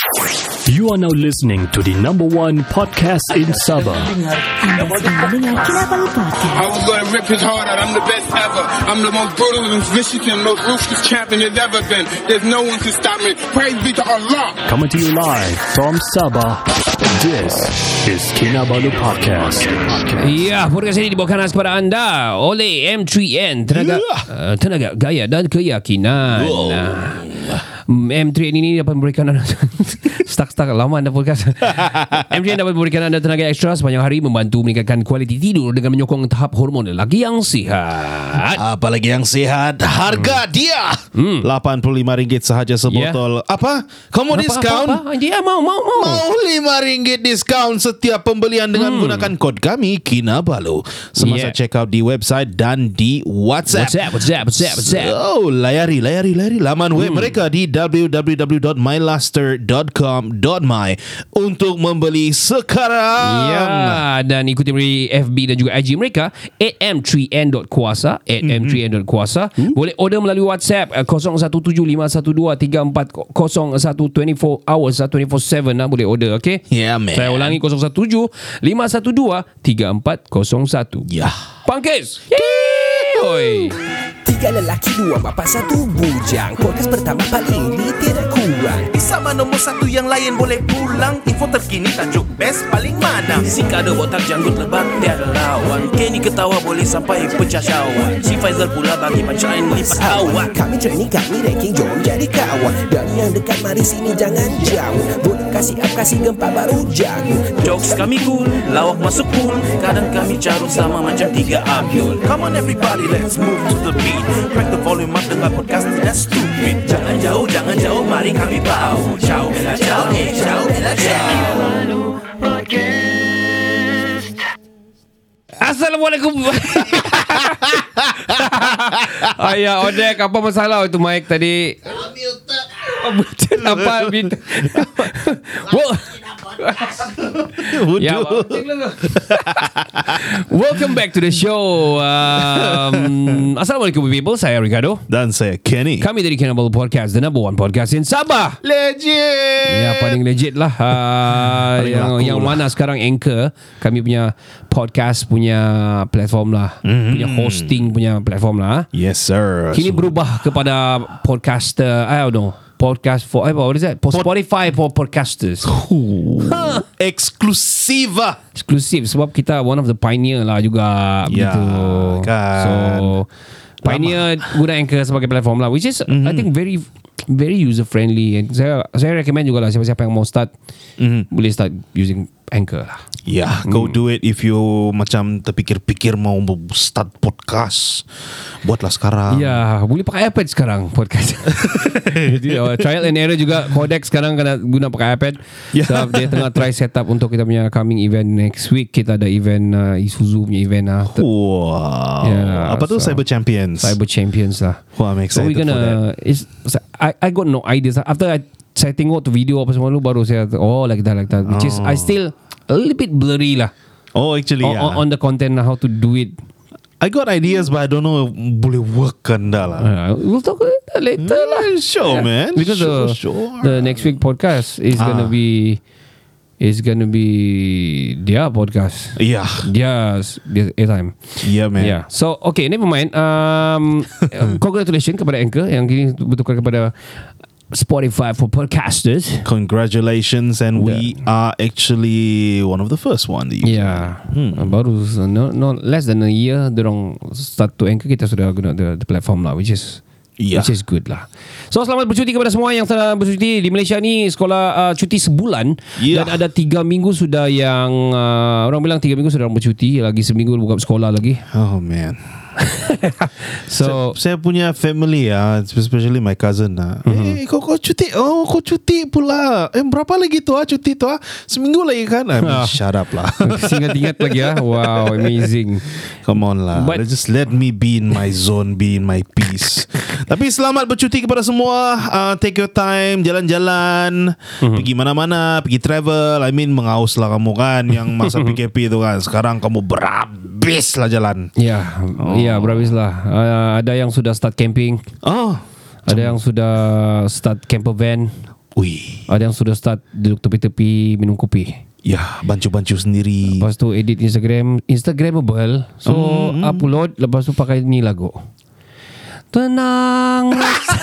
You are now listening to the number one podcast in Sabah. Anda sedang mendengar Kinabalu Podcast. I was gonna rip his heart out. I'm the best ever. I'm the most brutal and vicious and most ruthless champion there's ever been. There's no one to stop me. Praise be to Allah. Coming to you live from Sabah. This is Kinabalu Podcast. Ya, podcast ini dibawakan khas kepada anda oleh M3N Tenaga uh, tenaga gaya dan keyakinan. Nah, M3N ini dapat memberikan Stuck-stuck lama anda podcast. M3N dapat memberikan anda tenaga ekstra sepanjang hari Membantu meningkatkan kualiti tidur Dengan menyokong tahap hormon lelaki yang sihat. Apalagi yang sihat. Harga dia. RM85 sahaja sebotol. Apa? Kamu Apa, diskaun? apa, apa? Ya, mau, mau, mau. Mau RM5 diskaun setiap pembelian dengan gunakan kod kami Kinabalu. Semasa Yeah. check out di website dan di WhatsApp. WhatsApp, WhatsApp, WhatsApp, WhatsApp So, layari, layari, layari laman web mereka di www.mylaster.com.my untuk membeli sekarang. Ya, dan ikuti melalui FB dan juga IG mereka atm3n.kuasa atm3n.kuasa boleh order melalui WhatsApp uh, 0175123401 24 hours uh, 24/7 lah boleh order okey Yeah, man. saya ulangi 0175123401 Ya. Pangkis Yeay Tiga lelaki, dua bapa, satu bujang. Podcast pertama paling di tiada kurang. Sama nombor satu yang lain boleh pulang. Info terkini tajuk best paling mana. Si kado botak janggut lebat tiada lawan. Kenny ketawa boleh sampai pecah syawak Si Faizal pula bagi pancaan lipat awak Kami training, kami ranking, jom jadi kawan. Dan yang dekat mari sini jangan jauh. Boleh kasih up, kasih gempa baru jago. Jokes kami cool, lawak masuk cool Kadang kami carut sama macam tiga abiul. Come on everybody, let's move to the beat Crack the volume up dengan podcast tidak stupid Jangan jauh, jangan jauh, mari kami bau Ciao, bella ciao, eh, ciao, bella ciao Assalamualaikum Ayah Odek Apa masalah itu mic tadi Oh, betul apa bint- Wo- Ya, Welcome back to the show. Um, Assalamualaikum people. Saya Ricardo. Dan saya Kenny. Kami dari Kinabalu Podcast, the number one podcast in Sabah. Legend. Ya paling legit lah uh, Paling yang, yang lah. mana sekarang Anchor Kami punya podcast punya platform lah Mhm. Punya hosting punya platform lah Yes sir. Kini berubah kepada podcaster I don't know Podcast for eh, What is that? For Spotify for podcasters eksklusiva. Eksklusif Sebab kita one of the pioneer lah juga begitu. kan. So Pioneer guna Anchor sebagai platform lah Which is Mhm. I think very Very user friendly And saya saya recommend juga lah Siapa-siapa yang mau start Mhm. Boleh start using Anchor lah Ya, go do it if you macam terpikir-pikir mau start podcast. Buatlah sekarang. Ya, boleh pakai iPad sekarang podcast. Jadi uh, trial and error juga Kodak sekarang kena guna pakai iPad. Ya. Sebab dia tengah try setup untuk kita punya coming event next week. Kita ada event uh, Isuzu punya event lah. Ter- Wow. Yeah, Apa tu so- Cyber Champions? Cyber Champions lah. Wah, I'm So excited we for that. gonna is I I got no ideas after I saya tengok tu video apa semua tu baru saya oh like that like that which is I still a little bit blurry lah Oh, actually, on, yeah. on, on the content lah, how to do it I got ideas, but I don't know boleh work dah lah. Uh, we'll talk about that later lah. Sure, man. Because Sure, the, sure. the next week podcast is gonna Ah. be is gonna be their podcast. Yeah, Their their airtime. yeah, man. Yeah. So okay, never mind. Um, congratulations kepada Anchor yang kini bertukar kepada Spotify for podcasters. Congratulations, and we are actually one of the first one. that you- Yeah, hmm. baru no, no less than a year dorong start to Anchor kita sudah guna the, the platform lah, which is Yeah. Which is good lah So selamat bercuti kepada semua Yang sedang bercuti Di Malaysia ni Sekolah uh, cuti sebulan Yeah. Dan ada tiga minggu sudah yang uh, Orang bilang tiga minggu sudah orang bercuti Lagi seminggu buka sekolah lagi Oh man. So Saya punya family ah, especially my cousin ah. Mhm. Eh, kau kau cuti? Oh, kau cuti pula. Eh, berapa lagi tu ah cuti tu ah? Seminggu lagi kan? I mean, Ah. shut up lah. Ingat-ingat lagi ya Wow amazing Come on lah. But- Just let me be in my zone, be in my peace. Tapi selamat bercuti kepada semua. Uh, take your time, jalan-jalan, Mhm. pergi mana-mana, pergi travel. I mean mengaus lah kamu kan yang masa PKP itu kan. Sekarang kamu berhabis lah jalan. Ya Ya berhabis lah. Uh, Ada yang sudah start camping. Oh, Ada yang sudah start camper van. Ui. Ada yang sudah start duduk tepi-tepi minum kopi. Ya, bancu-bancu sendiri. Lepas tu edit Instagram. Instagramable. So Hmm. upload. Lepas tu pakai ni lagu. Tenang rasa,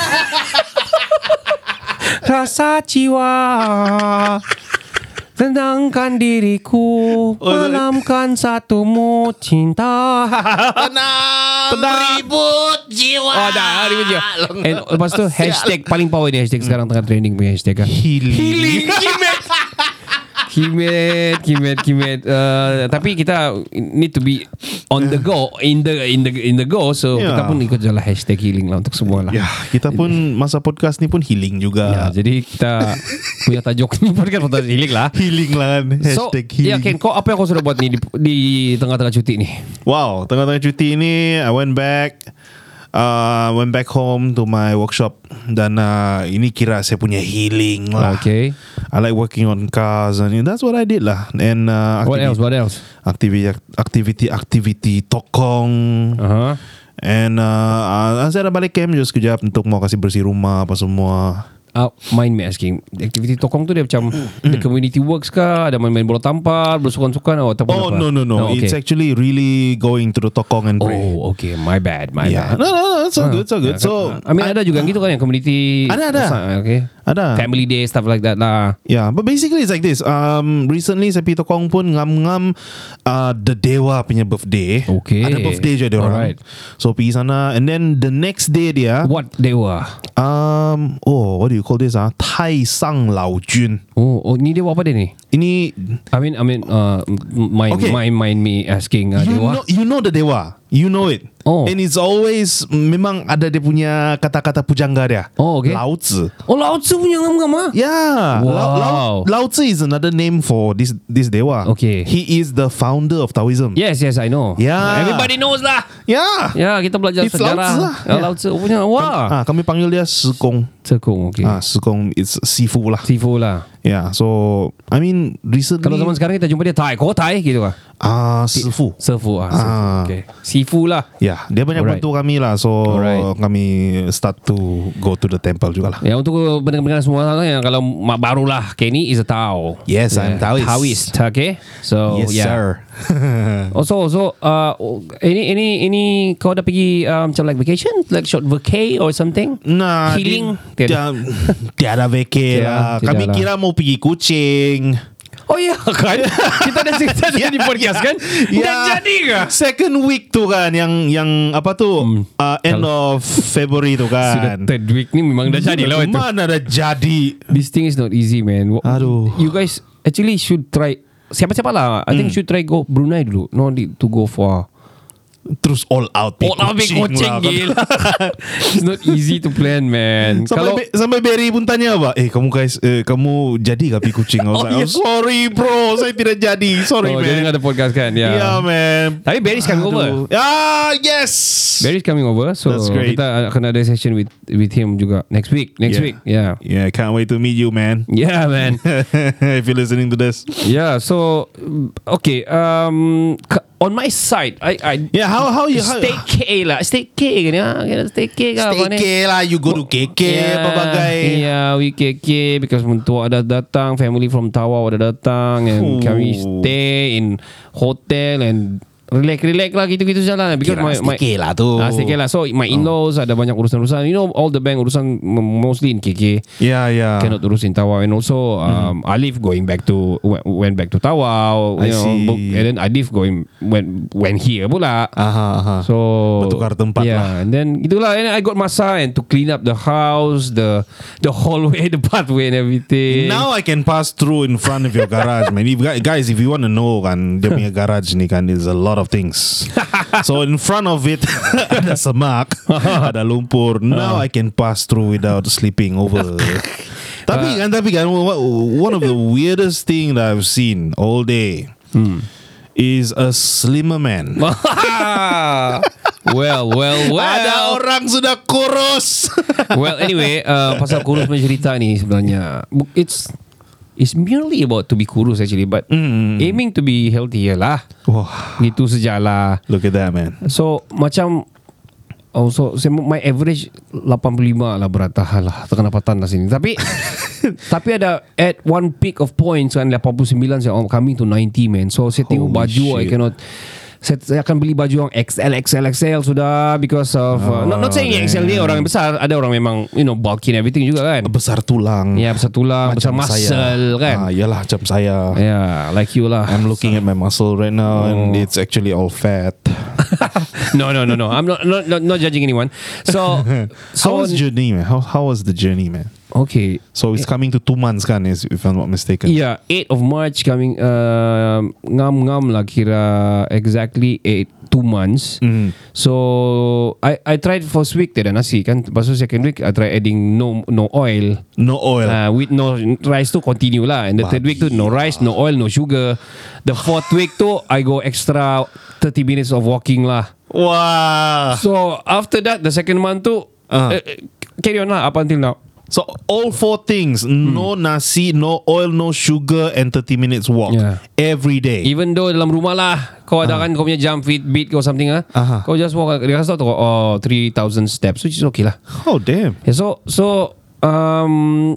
rasa jiwa Tenangkan diriku Malamkan satumu cinta. Tenang, Tenang. ribut jiwa. Oh dah ribut jiwa. And lepas tu hashtag Paling power ni hashtag Sekarang tengah trending punya hashtag kan Healing. Healing Kimet Kimet Kimet uh, Tapi kita Need to be On the go In the in the in the go So Ya. kita pun ikut jalan hashtag healing lah Untuk semua lah Ya, kita pun masa podcast ni pun healing juga. jadi kita punya tajuk ni podcast podcast healing lah. Healing lah kan. So, Hashtag ya healing. Ken, kau apa yang kau sudah buat ni di, di tengah-tengah cuti ni? Wow, tengah-tengah cuti ni I went back uh, went back home to my workshop dan uh, ini kira saya punya healing lah. Okay. I like working on cars and that's what I did lah. And uh, What else? What else? Activity activity activity tokong. Uh-huh. And uh, uh, saya dah balik camp just sekejap untuk mau kasih bersih rumah apa semua. Uh, mind me asking Aktiviti tokong tu dia macam The community works kah Ada main-main bola tampar Bersukan-sukan oh, ataupun Oh apa? no no no, okay. it's actually really going to the tokong and pray. Oh okay My bad My yeah. bad No no no, it's all Ah, good, it's all good. ya, So I mean ada juga gitu kan Yang community Ada, ada. Okay ada. Family day Stuff like that lah Yeah, but basically it's like this. Um, recently saya pergi Tokong pun ngam-ngam uh, the Dewa punya birthday. Okay. Ada birthday je dia orang. Alright. So pergi sana and then the next day dia What dewa? um oh what do you call this ah? Tai Sang Lao Jun. Oh, oh ni dewa apa dia ni? Ini I mean, I mean, uh, mind, Okay. mind, mind me asking uh, you dewa. know you know the Dewa. You know it. Oh. And it's always memang ada dia punya kata-kata pujangga dia. Oh, okay. Lao Tzu. Oh, Lao Tzu punya ah? Yeah, Wow. Lao, Lao, Lao Tzu is another name for this this Dewa. Okay. He is the founder of Taoism. Yes, yes, I know. Yeah. Everybody knows lah. Yeah. Ya, kita belajar It's Lao sejarah. Tzu lah. Ya, Lao Tzu punya. Wah. Ah, kami panggil dia Sikong. Tekung, okay. Ah, Sikong it's sifu lah. Sifu lah. Yeah, so I mean recently Kalau zaman sekarang kita jumpa dia Thai, kau Thai gitu kah? ah sifu. Sifu ah. Ah. Sifu. Okay. Sifu lah. Ya, dia banyak Alright. bantu kami lah. So Alright. kami start to go to the temple juga lah. Ya untuk pendengar-pendengar semua yang kalau mak baru lah Kenny is a Tao. Yes, I'm Taoist. Taoist, okay? So yes, yeah. sir. Also, so uh, ini ini ini kau dah pergi um, macam like vacation, like short vacay or something? Nah, Healing? Dia, dia, tiada vacay Tiada, lah. Kami lah. kira mau pergi kucing. Oh ya kan? Kita dah cerita yeah. di podcast kan? Dah jadi ke? Second week tu kan yang yang apa tu uh, end of February tu Hmm. Sudah kan. third week ni memang dah jadi lah itu. Mana dah jadi? This thing is not easy man. Aduh. You guys actually should try. Siapa-siapa lah. I Hmm. think should try go Brunei dulu. No need to go for. Terus all out pergi Oh, ambil kucing lah. gila. It's not easy to plan man. Sampai, Kalau Be- sampai Barry pun tanya apa Eh kamu guys eh, Kamu jadi ke pergi kucing I was Oh, like, yeah. "I'm Sorry bro Saya tidak jadi Sorry oh, man dengar the podcast kan? Ya. Yeah man Tapi Barry's coming over. Ah yes Barry's coming over. So That's great. kita akan ada session with with him juga next week. Next Yeah. week. Yeah. Yeah can't wait to meet you man Yeah man. If you're listening to this Yeah, so okay. Um, on my side, I I Yeah how how you stay K lah, stay K kan ya, stay K ni? Stay K lah You go to KK Apa bagai Yeah, we KK because mentua ada datang, family from Tawau ada datang and Ooh. kami stay in hotel and relax-relax lah gitu-gitu saja because Kira my, my lah tu. Ah, K lah. So my in-laws ada banyak urusan-urusan. You know all the bank urusan mostly in KK. Yeah yeah cannot urus in Tawau and also um, Alif going back to went- back to Tawau I you know see. book- and then Alif going went went here pula Aha aha so Bertukar tempat yeah, lah. and then itulah and I got masa and to clean up the house the the hallway the pathway and everything Now I can pass through in front of your garage, man. If, guys, if you want to know kan, dia punya garage ni kan, there's a lot of things. so in front of it ada semak, ada lumpur. Now I can pass through without sleeping over. tapi kan, tapi kan, one of the weirdest thing that I've seen all day is a slimmer man. well well well Ada orang sudah kurus. well anyway uh, pasal kurus punya cerita ni sebenarnya it's it's merely about to be kurus actually but Hmm. aiming to be healthier lah Wah, gitu sejalah look at that, man. So macam Oh so my average 85 lah berat Tahan lah Tengah napatan lah sini Tapi Tapi ada at one peak of points kan 89 saya oh, coming to 90 man. So saya tengok Holy baju I shit. cannot saya, saya akan beli baju yang XL XL XL sudah because of uh, not, not saying. XL ni orang yang besar ada orang memang you know bulky and everything juga kan. Besar tulang. Ya besar tulang, besar Macam muscle saya. kan. Ah, yalah macam saya. Yeah, like you lah. I'm looking at my muscle right now and Oh. it's actually all fat. no, no, no, no. I'm not not not, not judging anyone. So, so how was journey, man? How how was the journey, man? Okay. So it's coming to two months, kan? Is if I'm not mistaken. Yeah, 8 of March coming uh, ngam-ngam lah kira exactly 8 2 months. Mm. So I I tried first week tiada nasi kan. Lepas tu second week I try adding no no oil. No oil. Uh, with no rice tu continue lah And the third week tu No rice, no oil, no sugar The fourth week tu I go extra 30 minutes of walking lah Wow. So after that The second month tu Ah. uh, Carry on lah Up until now So all four things: no nasi, no oil, no sugar, and 30 minutes walk Yeah. every day. Even though dalam rumah lah Kau ada kan Kau punya jump fit beat Kau something ah. Aha. Kau just walk Dia kasi tahu tu Oh 3,000 steps Which is okay lah oh damn. yeah, So So um,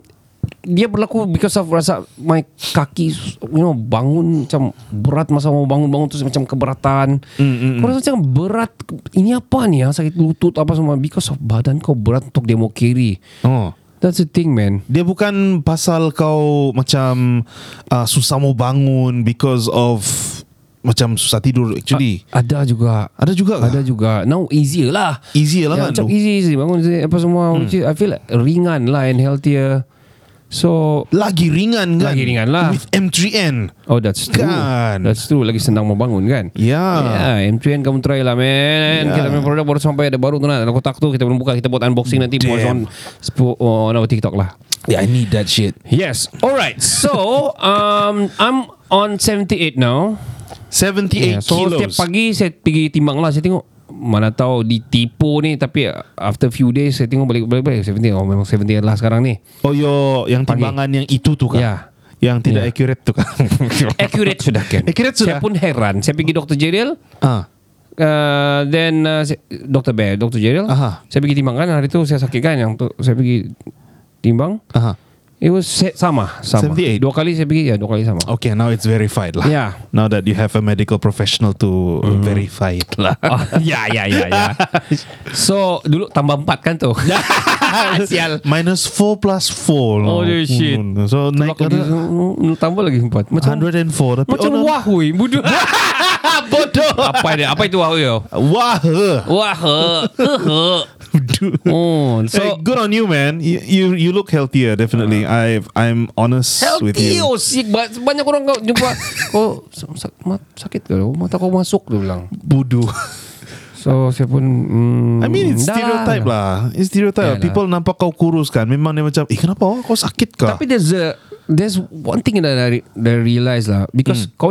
Dia berlaku Because of rasa My kaki You know Bangun macam Berat masa mau bangun-bangun Terus macam keberatan mm, Kau rasa macam berat Ini apa ni ah? Sakit lutut apa semua Because of badan kau berat Untuk mau carry Oh. That's the thing man Dia bukan pasal kau macam uh, susah mau bangun because of macam susah tidur actually. Ada juga ada juga kah? Ada juga Now easier lah Easier lah Ya, kan macam tu. easy easy bangun apa semua which is, I feel like ringan lah and healthier. So Lagi ringan kan? Lagi ringan lah. With M3N. oh that's true. Kan. That's true lagi senang mau bangun kan. Ya. Ya, M3N kamu try lah man. Ya. Kita punya produk baru sampai ada baru tu nak ada kotak tu kita belum buka kita buat unboxing nanti post on Damn. spo- on our TikTok lah. Yeah, I need that shit. Yes. Alright. So um I'm on 78 now. 78 Yeah, so kilos. setiap pagi saya pergi timbang lah Saya tengok Mana tahu ditipu ni Tapi uh, after few days Saya tengok balik-balik 70 Oh memang 70 lah sekarang ni Oh, yo, yang timbangan yang itu tu kan? Ya. Yang tidak Ya. accurate tu kan? Accurate sudah kan Accurate Saya sudah? pun heran Saya pergi Dr. Jeril ah. uh, Then uh, saya- Dr. Bear Dr. Jeril Aha. Saya pergi timbang kan Hari tu saya sakit kan Yang tu saya pergi timbang Aha. It was se- sama Sama 78. Dua kali saya pergi Ya dua kali sama Okay, now it's verified lah. Yeah. Now that you have a medical professional to verify it lah. Oh, ya ya ya ya. So dulu tambah empat kan tu. Sial. Minus 4 plus 4 Oh, shit. Hmm. So naik Aku ada di- tambah lagi empat. Macam 104 tapi macam oh, no. bodoh. Bodoh. apa dia? Apa itu wahui? yo? Wah. Wah. Oh, So so good on you, man. You you, you look healthier, definitely. I I'm honest with healthy you. oh sick Ba- banyak orang kau jumpa kau sak- sakit ke oh, mata kau masuk dia bilang Budu. so saya pun mm, I mean it's stereotype lah. It's stereotype. Yeah lah. People nampak kau kurus kan. Memang dia macam, eh kenapa oh, kau sakit kah? Tapi there's a there's one thing that I, that I realize lah because Hmm. kau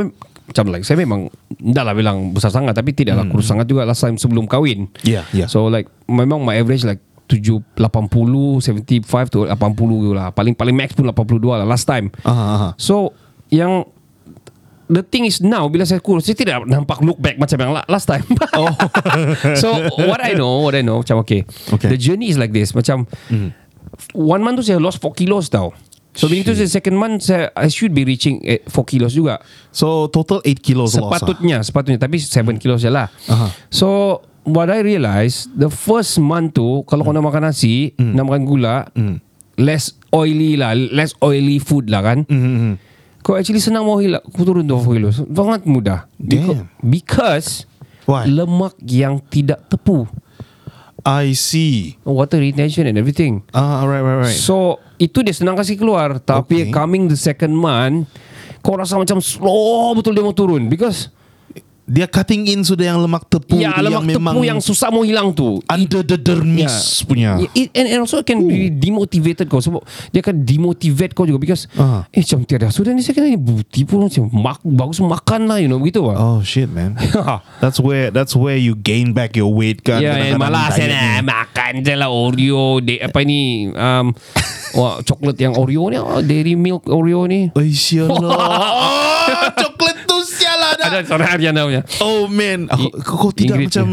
macam like saya memang dah lah bilang besar sangat tapi tidaklah kurus sangat juga last time sebelum kahwin. Hmm. Yeah, yeah. So like memang my average like 7 80 75 to 80 gitu lah. Paling paling max pun 82 lah last time. Aha, aha. So yang The thing is now Bila saya kurus Saya tidak nampak look back Macam yang la- last time oh. So what I know What I know Macam okay, Okay. The journey is like this Macam One month tu saya lost 4 kilos tau So meaning tu saya second month saya, I should be reaching eh, 4 kilos juga So total 8 kilos loss. ah. Sepatutnya Sepatutnya Tapi 7 kilos je lah Aha. So What I realise The first month tu Kalau kau nak makan nasi Nak makan gula Less oily lah Less oily food lah kan Mm-hmm. Kau actually senang mau hilang Kau turun 2 kilos Sangat mudah Damn. Because Why? Lemak yang tidak tepu I see. Water retention and everything Ah, right, right, right. So Itu dia senang kasih keluar Tapi Okay. coming the second month Kau rasa macam slow betul dia mau turun Because Dia cutting in sudah yang lemak tepu Ya tu lemak yang memang tepu yang susah mau hilang tu under the dermis punya. Yeah, it, and, and also can be demotivated kau sebab dia akan demotivate kau juga because Ah. eh macam tiada sudah ni saya kena ni bukti pun macam mak, bagus makan lah you know begitu lah. Oh shit, man. That's where that's where you gain back your weight kan. Ya, yeah, Kadang-kadang malas saya nak makan je lah Oreo de, apa ni um, wah coklat yang Oreo ni oh, Dairy Milk Oreo ni Oh, sialah. oh, coklat tu sialah dah. ada seorang Ariana punya Oh man, I- kau, kau tidak Ingrid macam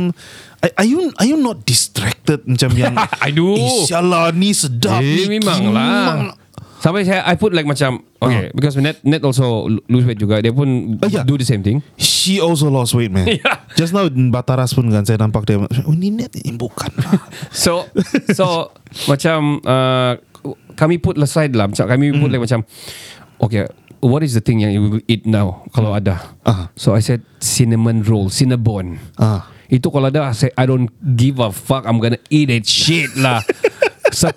are you are you not distracted macam yang I do. Eh, sialah ni sedap Eh, ni. memang lah. kimang." Sampai saya I put like macam okay because net net also lose weight juga. Dia pun Oh, yeah. do the same thing. She also lost weight, man. Yeah. Just now Bataras pun kan saya nampak dia. Oh, ini net ini bukan lah. So so macam uh, kami put aside lah. Macam kami put like macam okay. What is the thing yang you will eat now kalau ada? Ah. So I said cinnamon roll, cinnabon. Ah. Itu kalau ada I say I don't give a fuck I'm gonna eat it shit lah. Sa-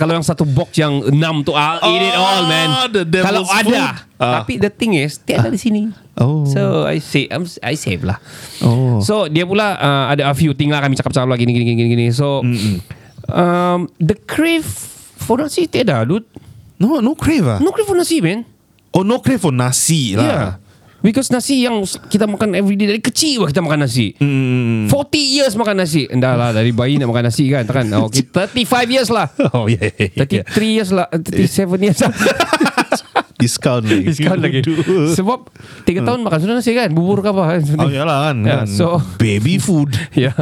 kalau yang satu box yang enam tu I'll eat it all man. The devil's Kalau ada. food. Ah. Tapi the thing is dia ada di sini. Oh. So I say I'm, I save lah. Oh. So dia pula uh, ada a few thing lah kami cakap-cakap lah gini gini gini gini. So um, the crave for nasi tiada dude. No, no crave ah. No crave for nasi man. Oh, no crave for nasi lah. Yeah. Because nasi yang kita makan everyday dari kecil lah kita makan nasi. Mm. 40 years makan nasi. Dah lah dari bayi nak makan nasi kan. Takkan. Oh, kita 35 years lah. Oh yeah, yeah, yeah. 33 years lah. 37 years lah. Discount lagi. Discount lagi. Sebab 3 tahun makan sudah nasi kan. Bubur ke apa kan. Oh ya lah kan, Yeah, kan. so- baby food. Ya.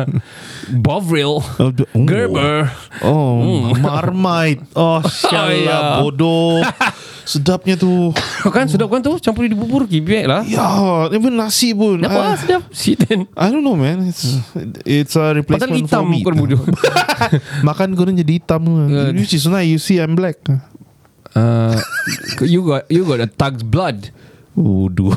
Bovril. Oh, oh. Gerber. Oh, Marmite. Oh, syallah ya. bodoh. Sedapnya tu. kan sedap kan tu. Campur di bubur. Gibek lah. Ya, even nasi pun. Apa I, sedap. Siten. I don't know man. It's it's a Pasal replacement hitam for meat. bukan bodoh. Makan korang jadi hitam. Good. Which is nice. You see I'm black. Uh, you got you got a thug's blood. Bodoh.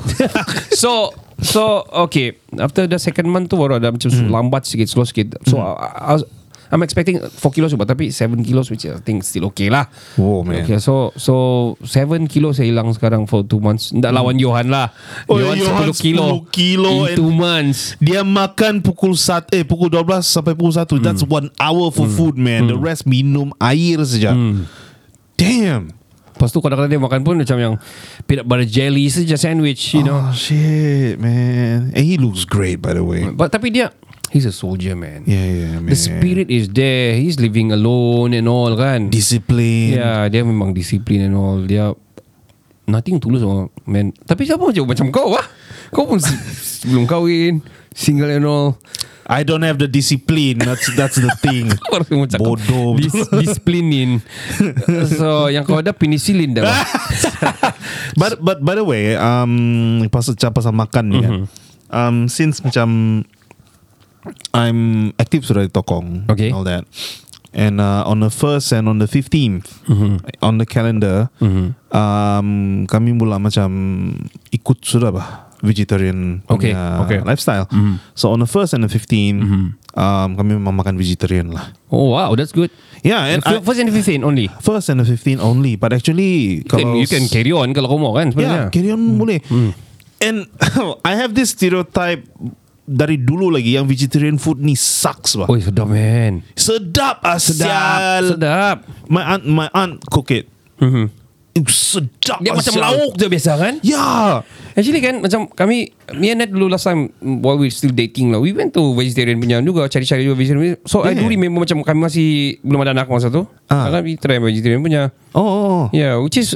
So so okay after the second month tu baru ada macam Hmm. lambat sikit slow sikit. So I, I, was- I'm expecting 4 kilos juga tapi 7 kilos which I think still okay lah. Oh, man. Okay so so 7 kilo saya hilang sekarang for 2 months. Tak lawan Johan lah. Oh, Johan Johan 10 kilo. 10 kilo in and- 2 months. Dia makan pukul sat eh pukul 12 sampai pukul 1. That's one hour for food man. The rest minum air saja. Damn. Lepas tu kadang-kadang dia makan pun macam yang peanut butter jelly saja sandwich you know. Oh shit, man. And he looks great, by the way. But tapi dia he's a soldier man. Yeah, yeah, man. The spirit is there. He's living alone and all kan. discipline. Ya, dia memang disiplin and all. Dia nothing tulus oh, man. Tapi siapa macam macam kau ah? Kau pun sebelum kahwin, single and all. I don't have the discipline. That's that's the thing. Bodoh dis. Disiplinin So yang kau ada penicillin dah but but by the way, um, pasal cakap pasal makan ni kan. Um, since macam I'm active sudah di Tokong, Okay. all that. And uh, on the first and on the 15th on the calendar, um, kami mula macam ikut sudah bah vegetarian Okay, punya okay. lifestyle. So on the first and the 15th, um, kami memang makan vegetarian lah. Oh wow that's good Yeah, and I, First and 15 only first and the 15 only. But actually, you can, kalau you can carry on Kalau kau mau kan Yeah, sebenarnya carry on boleh. And I have this stereotype dari dulu lagi yang vegetarian food ni sucks bah. Oh sedap man Sedap Sedap asyal. Sedap My aunt my aunt cook it. Mhm. Itu sedap Dia macam lauk je biasa kan Ya. Actually kan Macam kami Me and Nat dulu last time While we still dating lah We went to vegetarian punya juga Cari-cari juga vegetarian So I Yeah. do remember Macam kami masih Belum ada anak masa tu Ah. We try vegetarian punya Oh. oh, oh. Yeah which is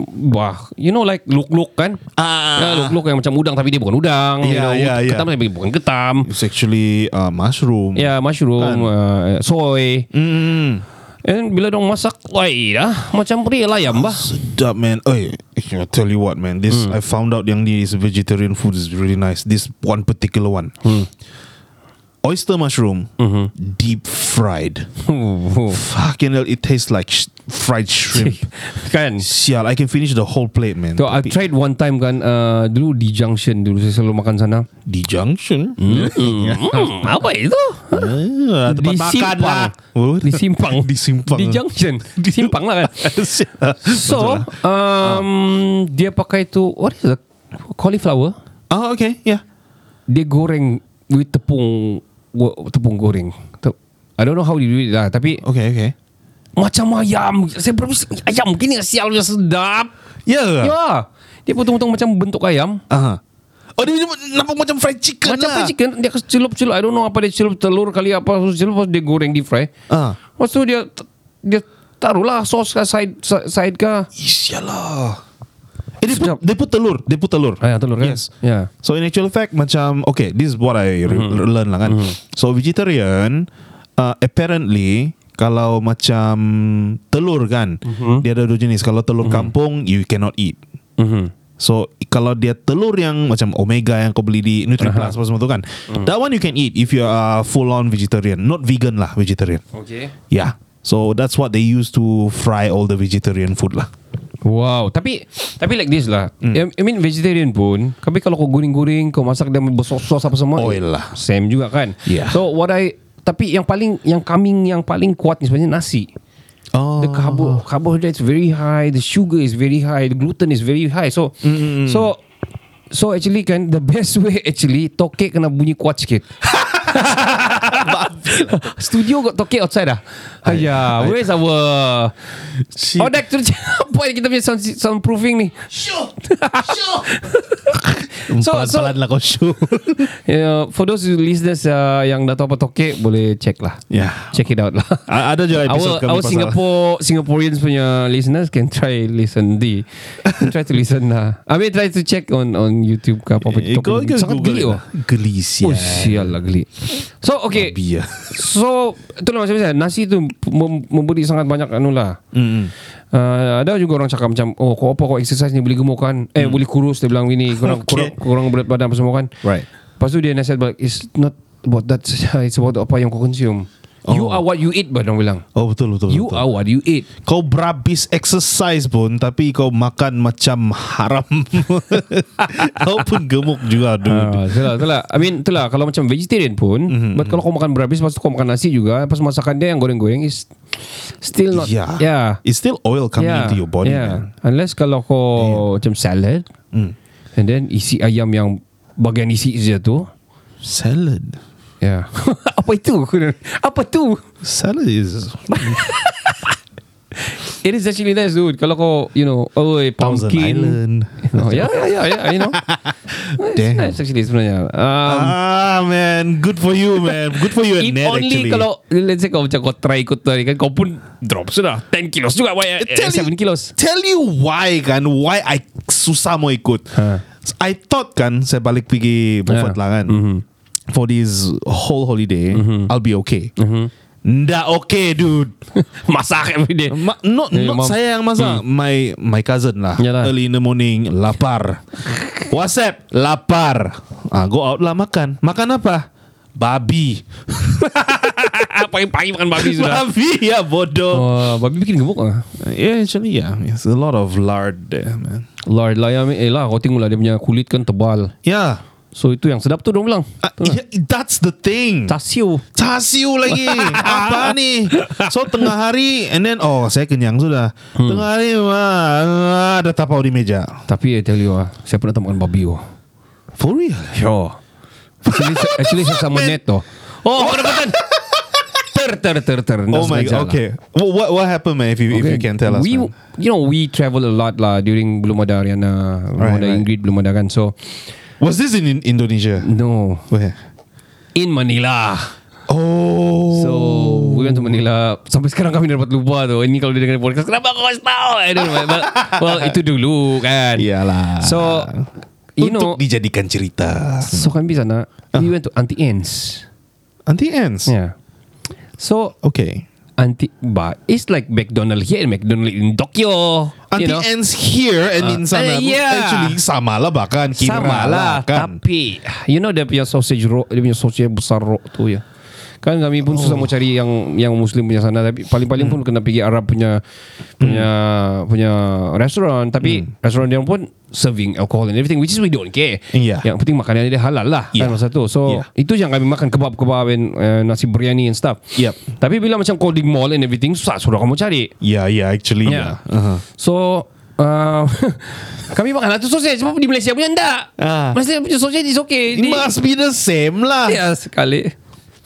Wah You know like Look-look kan Ah. Ya, Look-look yang macam udang Tapi dia bukan udang you Yeah, know, yeah, yeah. Ketam tapi bukan ketam It's actually uh, mushroom. Ya yeah, mushroom Kan. uh, Soy Mm. And bila dong masak Wah dah Macam real ayam bah Sedap man. Oi, I tell you what man. This I found out yang this vegetarian food is really nice. This one particular one. Oyster mushroom, deep fried. Fucking hell, it tastes like sh- fried shrimp. Kan Sial, I can finish the whole plate, man. So I've Tapi- tried one time kan uh, Dulu di Junction Dulu saya selalu makan sana di junction. Hmm, apa itu? Ah, tempat di makan simpang. lah. Oh. Di simpang. di simpang. Di junction. Di simpang lah kan. So, um, dia pakai tu what is it? Cauliflower. Oh, okay, yeah. Dia goreng with tepung tepung goreng. Tu- I don't know how you do it lah. Tapi Okay, okay. macam ayam. Saya berpikir ayam gini sial dia sedap. Yeah. Ya. Dia potong-potong macam bentuk ayam. Aha. Oh, dia nampak macam fried chicken Macam lah. fried chicken Dia celup-celup I don't know apa dia celup telur kali apa Celup Lepas dia goreng di fry Ah. Lepas tu dia Dia taruhlah sos ke side side ke Isyalah. Eh, dia put, dia put telur. Dia put telur. Ah, ya, telur kan? Yes. Ya. So in actual fact macam okay, this is what I re- learn lah kan. So vegetarian uh, apparently kalau macam telur kan, dia ada dua jenis. Kalau telur kampung, you cannot eat. Mhm. So kalau dia telur yang macam omega yang kau beli di NutriPlus apa semua tu kan, that one you can eat if you are full on vegetarian, not vegan lah, vegetarian. Okay. Yeah. So that's what they use to fry all the vegetarian food lah. Wow, tapi tapi like this lah. I I mean vegetarian pun, tapi kalau kau goreng-goreng, kau masak dia bersos-sos apa semua, Oil lah. Same juga kan. Yeah. So what I tapi yang paling yang kambing yang paling kuat ni sebenarnya nasi. Oh. The carbo carbohydrates very high, the sugar is very high, the gluten is very high. So so so actually kan the best way actually tokek kena bunyi kuat sikit. Studio got tokek outside dah. Ayah, where's our Oh, dah tu apa yang kita punya sound, soundproofing ni? Sure. sure. so so lah kau show. yeah, for those listeners uh, yang dah tahu apa tokek boleh check lah. yeah. Check it out lah. Ada juga episode our kami our pasal- Singapore Singaporeans punya listeners can try listen di can try to listen lah. I mean try to check on on YouTube ke apa apa. Eh, Kau Sangat Google geli oh. lah. Geli Oh sial. sial lah geli. So okay. Biar. So itulah macam saya nasi tu mem- memberi sangat banyak anu lah. Mm. Uh, ada juga orang cakap macam oh kau apa kau exercise ni boleh gemuk kan eh boleh kurus dia bilang gini kurang Okay. kurang, kurang berat badan apa semua kan Right. lepas tu dia nasihat balik it's not about that it's about apa yang kau consume you Oh. are what you eat bah orang bilang Oh betul betul. you betul. are what you eat Kau berhabis exercise pun Tapi kau makan macam haram Kau pun gemuk juga dude. Ah, itulah, itulah. I mean, itulah kalau macam vegetarian pun, mm-hmm. but kalau kau makan berhabis, lepas tu kau makan nasi juga, pas masakan dia yang goreng-goreng is still not. Yeah. Yeah. It's still oil coming yeah. into your body yeah. man. Unless kalau kau macam salad, Mm. and then isi ayam yang bagian isi je tu, Salad yeah. Apa itu? Apa tu? Salad is It is actually nice, dude. Kalau kau, you know, oh, Thousand pumpkin. Island Oh, yeah, yeah, yeah, yeah, you know. It's Damn. nice actually sebenarnya. Um, Ah man Good for you man Good for you at If net only actually kalau Let's say kau macam Kau try ikut tadi kan Kau pun drop sudah 10 kilos juga why, eh, Tell 7 you- kilos Tell you why kan Why I susah mau ikut Ha. I thought kan Saya balik pergi Beaufort Yeah. lah kan Mhm. For this whole holiday I'll be okay. Nggak okay dude. Masak everyday. Ma- not Eh, not mom. saya yang masak. My my cousin lah. Yalah. Early in the morning Lapar. WhatsApp Lapar. Ah, Go out lah makan. Makan apa? Babi. Pagi-pagi makan babi sudah. Babi ya bodoh. Oh, babi bikin gemuk ah. Yeah actually yeah. There's a lot of lard there man. Lord lah ya, eh lah kau tengok lah dia punya kulit kan tebal. Yeah So itu yang sedap tu dia bilang. Yeah, That's the thing Tasio. Chasiu lagi Apa ni So tengah hari And then Oh saya kenyang sudah Tengah hari wah, Ada tapau di meja Tapi I tell you ah, saya pernah tak makan babi oh. For real Sure. Actually, actually saya sama net tu. Oh, kau dapatan. Ter ter ter ter. Oh my god Okay Wh- What what happened man If you, if you can tell us we, man? You know, we travel a lot lah during belum ada Ariana, belum Right, ada right. Ingrid, belum ada kan. So, Was this in, in Indonesia? no. Where? In Manila. Oh. So We went to Manila. Sampai sekarang kami dapat lupa tu. Ini kalau dia dengar podcast Kenapa kau kasih tahu? I don't know. But, Well itu dulu kan? Iyalah. So You know Untuk dijadikan cerita. So kami di sana We went to Auntie Anne's. Auntie Ants Yeah. So Okay Auntie But It's like McDonald here and McDonald in Tokyo Auntie you know? Ants here And in uh, sana yeah. Actually sama lah bahkan Kira Sama lah kan Tapi You know dia punya sausage roll Dia punya sausage besar roll tu ya Kan kami pun susah mau cari yang yang muslim punya sana tapi paling-paling pun kena pergi Arab punya punya punya restoran tapi restoran dia pun serving alcohol and everything which is we don't care. Iya. Yang penting makanan dia halal lah Iya. kan masa tu. So Iya. itu yang kami makan kebab-kebab and uh, nasi biryani and stuff. Yep. Tapi bila macam Colding Mall and everything susah sudah kamu cari. Yeah yeah actually Yeah. yeah. Uh-huh. So uh, kami makan lah tu sausage Sebab di Malaysia punya enggak Ah. Malaysia punya sausage is okay It Di- must be the same lah Ya sekali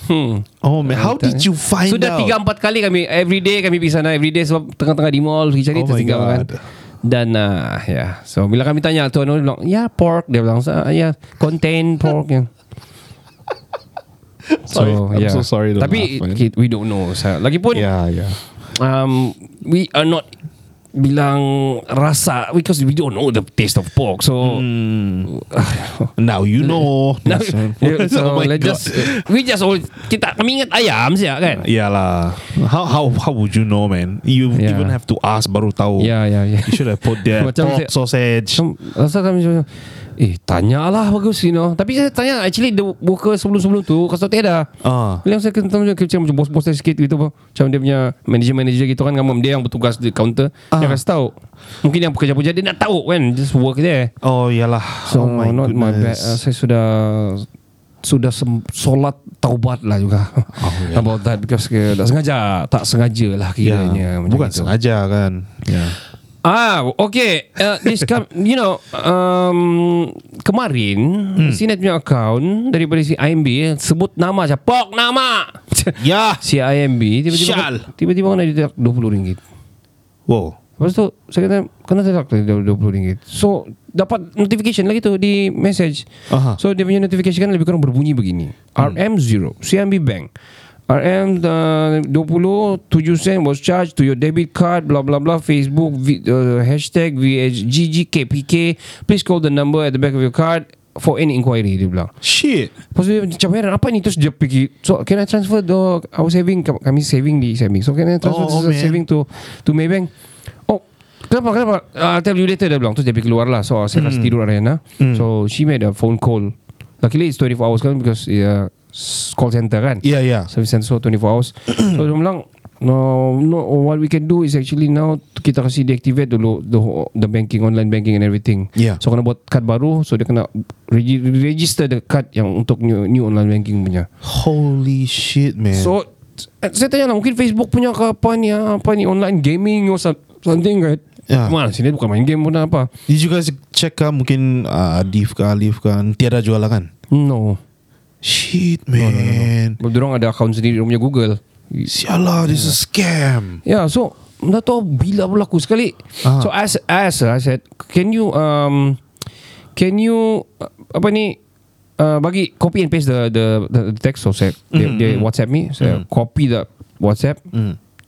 hmm. Oh man. How did you find Sudah out? tiga empat kali kami Every day kami pergi sana. Every day sebab tengah-tengah di mall Pergi cari Oh God. kan. Dan uh, ya. So bila kami tanya Tuan Nur bilang Ya pork. Dia bilang "Ah, Ya contain pork. Ya. Sorry, I'm so sorry Tapi laugh, man. we don't know. Lagipun Yeah yeah. um, we are not bilang rasa because we don't know the taste of pork. So Now you know. Now, yeah, so Oh let's God. just we just all kita kami ingat ayam saja kan. Iyalah. How how how would you know, man? You Yeah. even have to ask baru tahu. Ya ya ya. You should have put there pork sausage. Rasa kami Eh tanya lah bagus you know Tapi saya tanya Actually the worker sebelum-sebelum tu Kasut tiada Ah. Bilang saya kena macam Macam macam bos-bos saya sikit gitu apa. Macam dia punya Manager-manager gitu kan Kamu dia yang bertugas di counter Dia kasih tahu Mungkin yang pekerja-pekerja Dia nak tahu kan Just work there Oh iyalah. So oh my not my bad goodness. uh, Saya sudah sudah sem- solat taubat lah juga yeah. about that because ke, tak sengaja tak sengaja lah Ya, kiranya macam bukan gitu. sengaja kan. Ya. Ah, okay. Uh, this come, you know, um, kemarin hmm. Sinet punya account daripada si IMB sebut nama saja. Pok nama. Ya. si IMB tiba-tiba Syal. tiba-tiba kena didedak 20 ringgit. Wow. Lepas tu saya kata kena dedak tadi 20 ringgit. So dapat notification lagi tu di message. Aha. So dia punya notification kan lebih kurang berbunyi begini. RM0 CIMB Bank. RM uh, 20 7 sen was charged to your debit card blah blah blah Facebook v, uh, hashtag VHGGKPK please call the number at the back of your card for any inquiry dia bilang. Shit. Lepas tu dia macam heran Apa ni? Terus dia pergi So can I transfer the Our saving Kami saving di saving So can I transfer Oh, oh, saving to To Maybank? Oh Kenapa kenapa? Uh, I'll tell you later dia bilang. Terus dia pergi keluar lah. So saya kasi tidur Ariana So she made a phone call. Luckily it's 24 hours kan Because uh, Call center kan Ya ya. Service center so 24 hours So dia bilang No, no. What we can do is actually now kita kasi deactivate dulu the the banking, online banking and everything. Yeah. So kena buat card baru, so dia kena regi- register the card yang untuk new, new online banking punya. Holy shit, man. So eh, saya tanya lah mungkin Facebook punya ke apa ni ah, apa ni online gaming or some- something right? Ya. Mana sini bukan main game pun apa. Did you guys check kan mungkin uh, Adif ke Alif kan tiada jual lah kan? No. Shit, man. No, Diorang ada account sendiri punya Google. Sialah, this is a scam. Ya, yeah, so tak tahu bila berlaku sekali. Ah. So as as I said, can you um can you uh, apa ni uh, bagi copy and paste the the, the text so saya dia, dia WhatsApp me, saya copy the WhatsApp.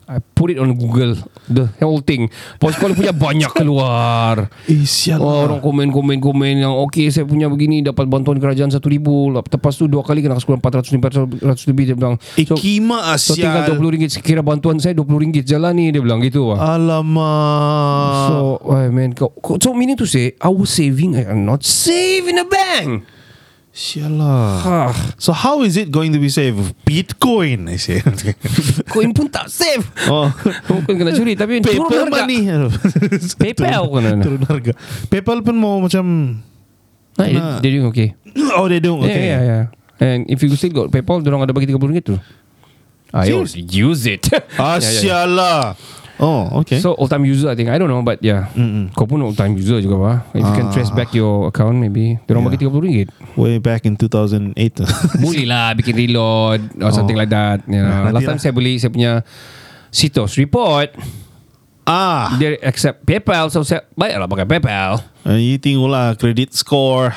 I put it on Google The whole thing Pos call punya banyak keluar Eh, Oh, sialah. orang komen komen komen yang okay saya punya begini dapat bantuan kerajaan 1000 lepas tu dua kali kena sekurang 400 500 lebih dia bilang Eh, kima So tinggal sial. 20 ringgit Kira bantuan saya 20 ringgit Jalan ni dia bilang gitu lah. Alamak. So oh man So meaning to say Our saving I am not save in a bank Sialah. ah, So how is it going to be saved? Bitcoin, I say. Koin pun tak save oh. Mungkin kena curi Tapi turun PayPal harga. money. PayPal kena Turun harga. PayPal pun mau macam nah, they, They're doing okay Oh, they do. Yeah Okay. yeah yeah And if you still got PayPal Diorang ada bagi 30 ringgit tu Ayo use it Ah, Yeah, yeah, yeah. Oh, okay. So old time user I think I don't know But yeah Mm-mm. Kau pun old time user juga bah. If you can Ah. trace back your account Maybe Diorang Yeah. bagi 30 ringgit Way back in 2008. Boleh lah bikin reload or something Oh. like that. You know. Nah, Last time lah. saya beli saya punya Citos report. ah, Dia accept PayPal. So saya baiklah pakai PayPal. uh, you tengoklah credit score.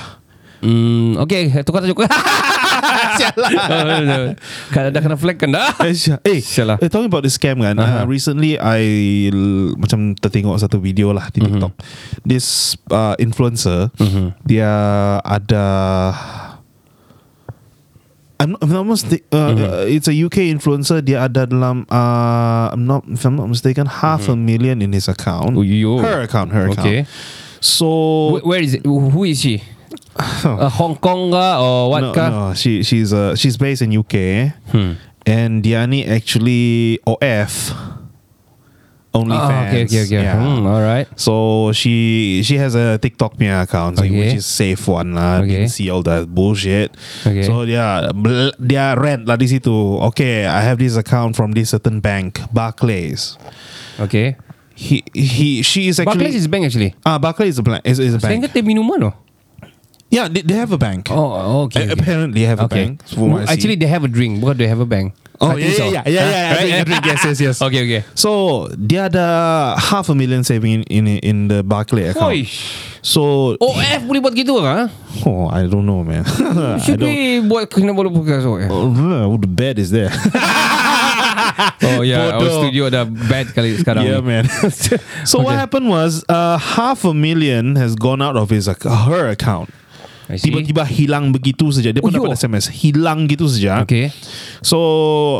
Hmm, okay, tukar tajuk. Sialah. Kalau dah kena flag kan dah. Eh, eh, Sialah. eh, talking about the scam kan. Aha. Uh, recently, I l- macam tertengok satu video lah di TikTok. This uh, influencer, dia ada. I'm not, if I'm not mistake, uh, uh, it's a UK influencer. Dia ada dalam, uh, I'm not, if I'm not mistaken, half a million in his account. Oh, yo. Her account, her account. Okay. So Wh- Where is it? Who is she? Uh, Hong Kong ka or what no, ka? no, she she's uh, she's based in UK, Hmm. and Diani actually OF. OnlyFans. Ah, okay, okay, okay. Yeah. Hmm, all right. So she she has a TikTok punya account, Okay. which is safe one lah. Okay. Didn't see all that bullshit. Okay. So yeah, dia rent lah di situ. Okay, I have this account from this certain bank, Barclays. Okay. He he she is actually Barclays is bank actually. ah Barclays is a bank. Is, is a Saya bank. ingat minuman oh. Yeah, they, they have a bank. Oh, okay. A- okay. Apparently they have a bank. from what I see. Actually, they have a drink. Bukan they have a bank. Oh, I think yeah, so. yeah, yeah, yeah, yeah, Huh? I think drink, yes, yes, yes. Okay, okay. So dia ada half a million saving in in, in the Barclay account. Oish. So OF boleh buat gitu kan? oh, I don't know, man. I Should don't. we buat kena boleh podcast OF? Oh, the bed is there. Oh yeah, our Bodoh. studio dah bad kali sekarang. Yeah, ni. man. so what Okay. happened was uh, half a million has gone out of his ac- her account. Tiba-tiba hilang begitu saja. Dia pun Oh, yo. dapat SMS. Hilang gitu saja. Okay. So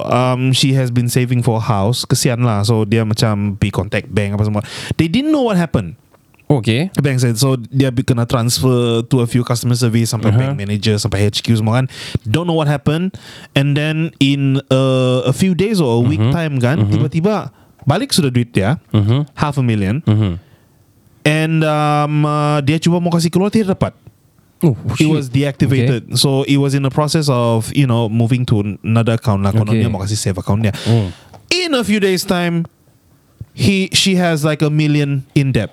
um, she has been saving for a house. Kesian lah. So dia macam pergi contact bank apa semua. They didn't know what happened. Okay. The bank said so dia kena transfer to a few customer service sampai Uh-huh. bank manager sampai HQ semua kan. Don't know what happened. And then in uh, a few days or a week Uh-huh. time kan, tiba-tiba balik sudah duit dia. Mhm. Half a million. Mhm. And um, uh, dia cuba mau kasih keluar tidak dapat. Oh, It was deactivated. So it was in the process of you know moving to another account lah. Kononnya Okay. mau kasih save account dia. Hmm. In a few days time, he she has like a million in debt.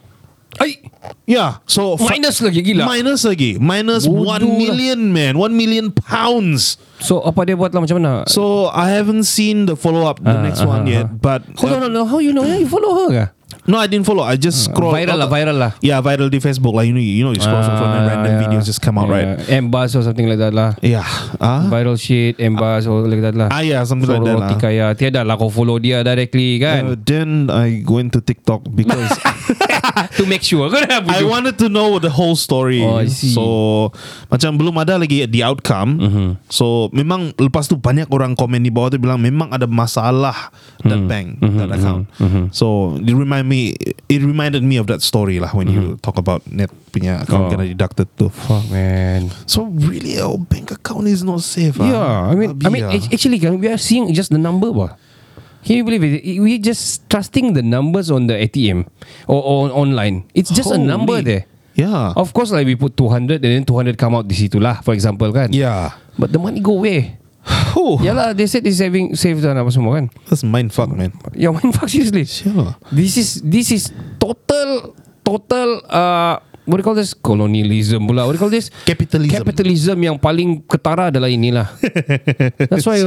Ay, Yeah, so fa- minus lagi gila. minus lagi, minus Bodoh one lah. million man, one million pounds. So apa dia buat lah macam mana? So I haven't seen the follow up, the Ah, next ah, one ah, yet. ah. But Hold on, hold on. How you know? You follow her kah? No, I didn't follow. I just scroll Viral lah, viral lah. Yeah, viral di Facebook like you know, you know, you scroll scroll, and Ah, random yeah. videos just come out, right? Yeah. Embas or something like that lah. Yeah. Ah. Viral shit, embas or like that lah. Ah, yeah, something like that lah. kaya. Tiada lah kau follow dia directly Uh, kan. then I went to TikTok because to make sure. Kau dah I wanted to know the whole story. Oh, I see. So macam belum ada lagi the outcome. Mhm. So memang lepas tu banyak orang komen di bawah tu bilang memang ada masalah that Mhm. bank, that account. So it remind me, it reminded me of that story lah when you talk about net punya account Oh. kena deducted tu. Fuck man. So really our bank account is not safe. ah. Yeah, I mean, I Babi mean, ah. act- actually, kan, we are seeing just the number, bah. Can you believe it? We just trusting the numbers on the ATM or, or online. It's just a Holy. number there. Yeah. Of course, like we put 200 and then 200 come out di situ lah, for example kan. Yeah. But the money go where? Oh, Yalah, they said it's saving, saved dan apa semua kan. that's mind fuck, man. Yeah, man, fuck seriously. Sure. This is this is total total uh what do you call this colonialism pula. What do you call this? Capitalism. Capitalism yang paling ketara adalah inilah. That's why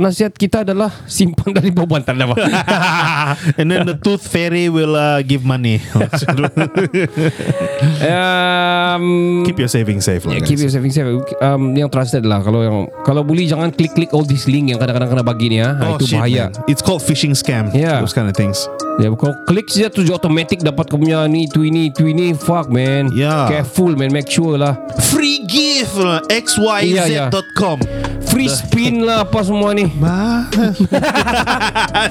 nasihat kita adalah simpan dari bawah bantal dah. and then the tooth fairy will uh, give money. um, keep your savings safe lah. Yeah, keep your saving safe. Um, yang trusted lah. Kalau yang kalau boleh jangan klik-klik all this link yang kadang-kadang kena bagi ni ha. Oh, itu shit, bahaya. man. It's called phishing scam. Yeah. Those kind of things. Ya, kau klik saja tu automatic dapat kau punya ni tu ini tu ini. Fuck man. Yeah. Careful man. Make sure lah. Free gift lah. xyz.com. Free spin lah apa semua ni.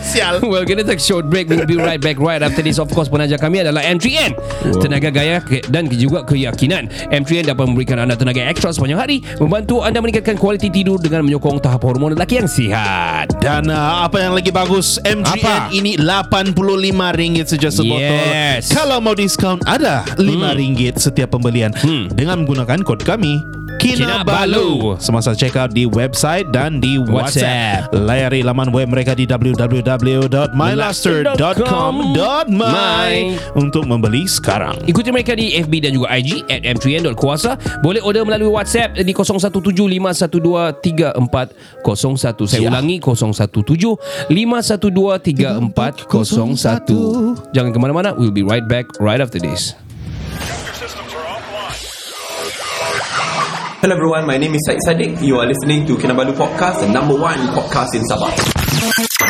Sial. Well, kita take short break. We'll be right back right after this. Of course, penaja kami adalah M3N. Tenaga gaya dan juga keyakinan. M3N dapat memberikan anda tenaga ekstra sepanjang hari, membantu anda meningkatkan kualiti tidur dengan menyokong tahap hormon lelaki yang sihat. Dan uh, apa yang lagi bagus MGN Apa? ini RM85 saja sebotol Yes. Kalau mau diskaun ada RM5 setiap pembelian Hmm. Dengan menggunakan kod kami Kinabalu. Semasa check out di website dan di WhatsApp, WhatsApp. Layari laman web mereka di www.mylaster.com.my Untuk membeli sekarang Ikuti mereka di FB dan juga IG at m3n.kuasa. Boleh order melalui WhatsApp di 0175123401. Saya Ya. ulangi 0175123401. Jangan ke mana-mana. We'll be right back right after this. Hello everyone, my name is Said Sadiq. You are listening to Kinabalu Podcast, the number one podcast in Sabah.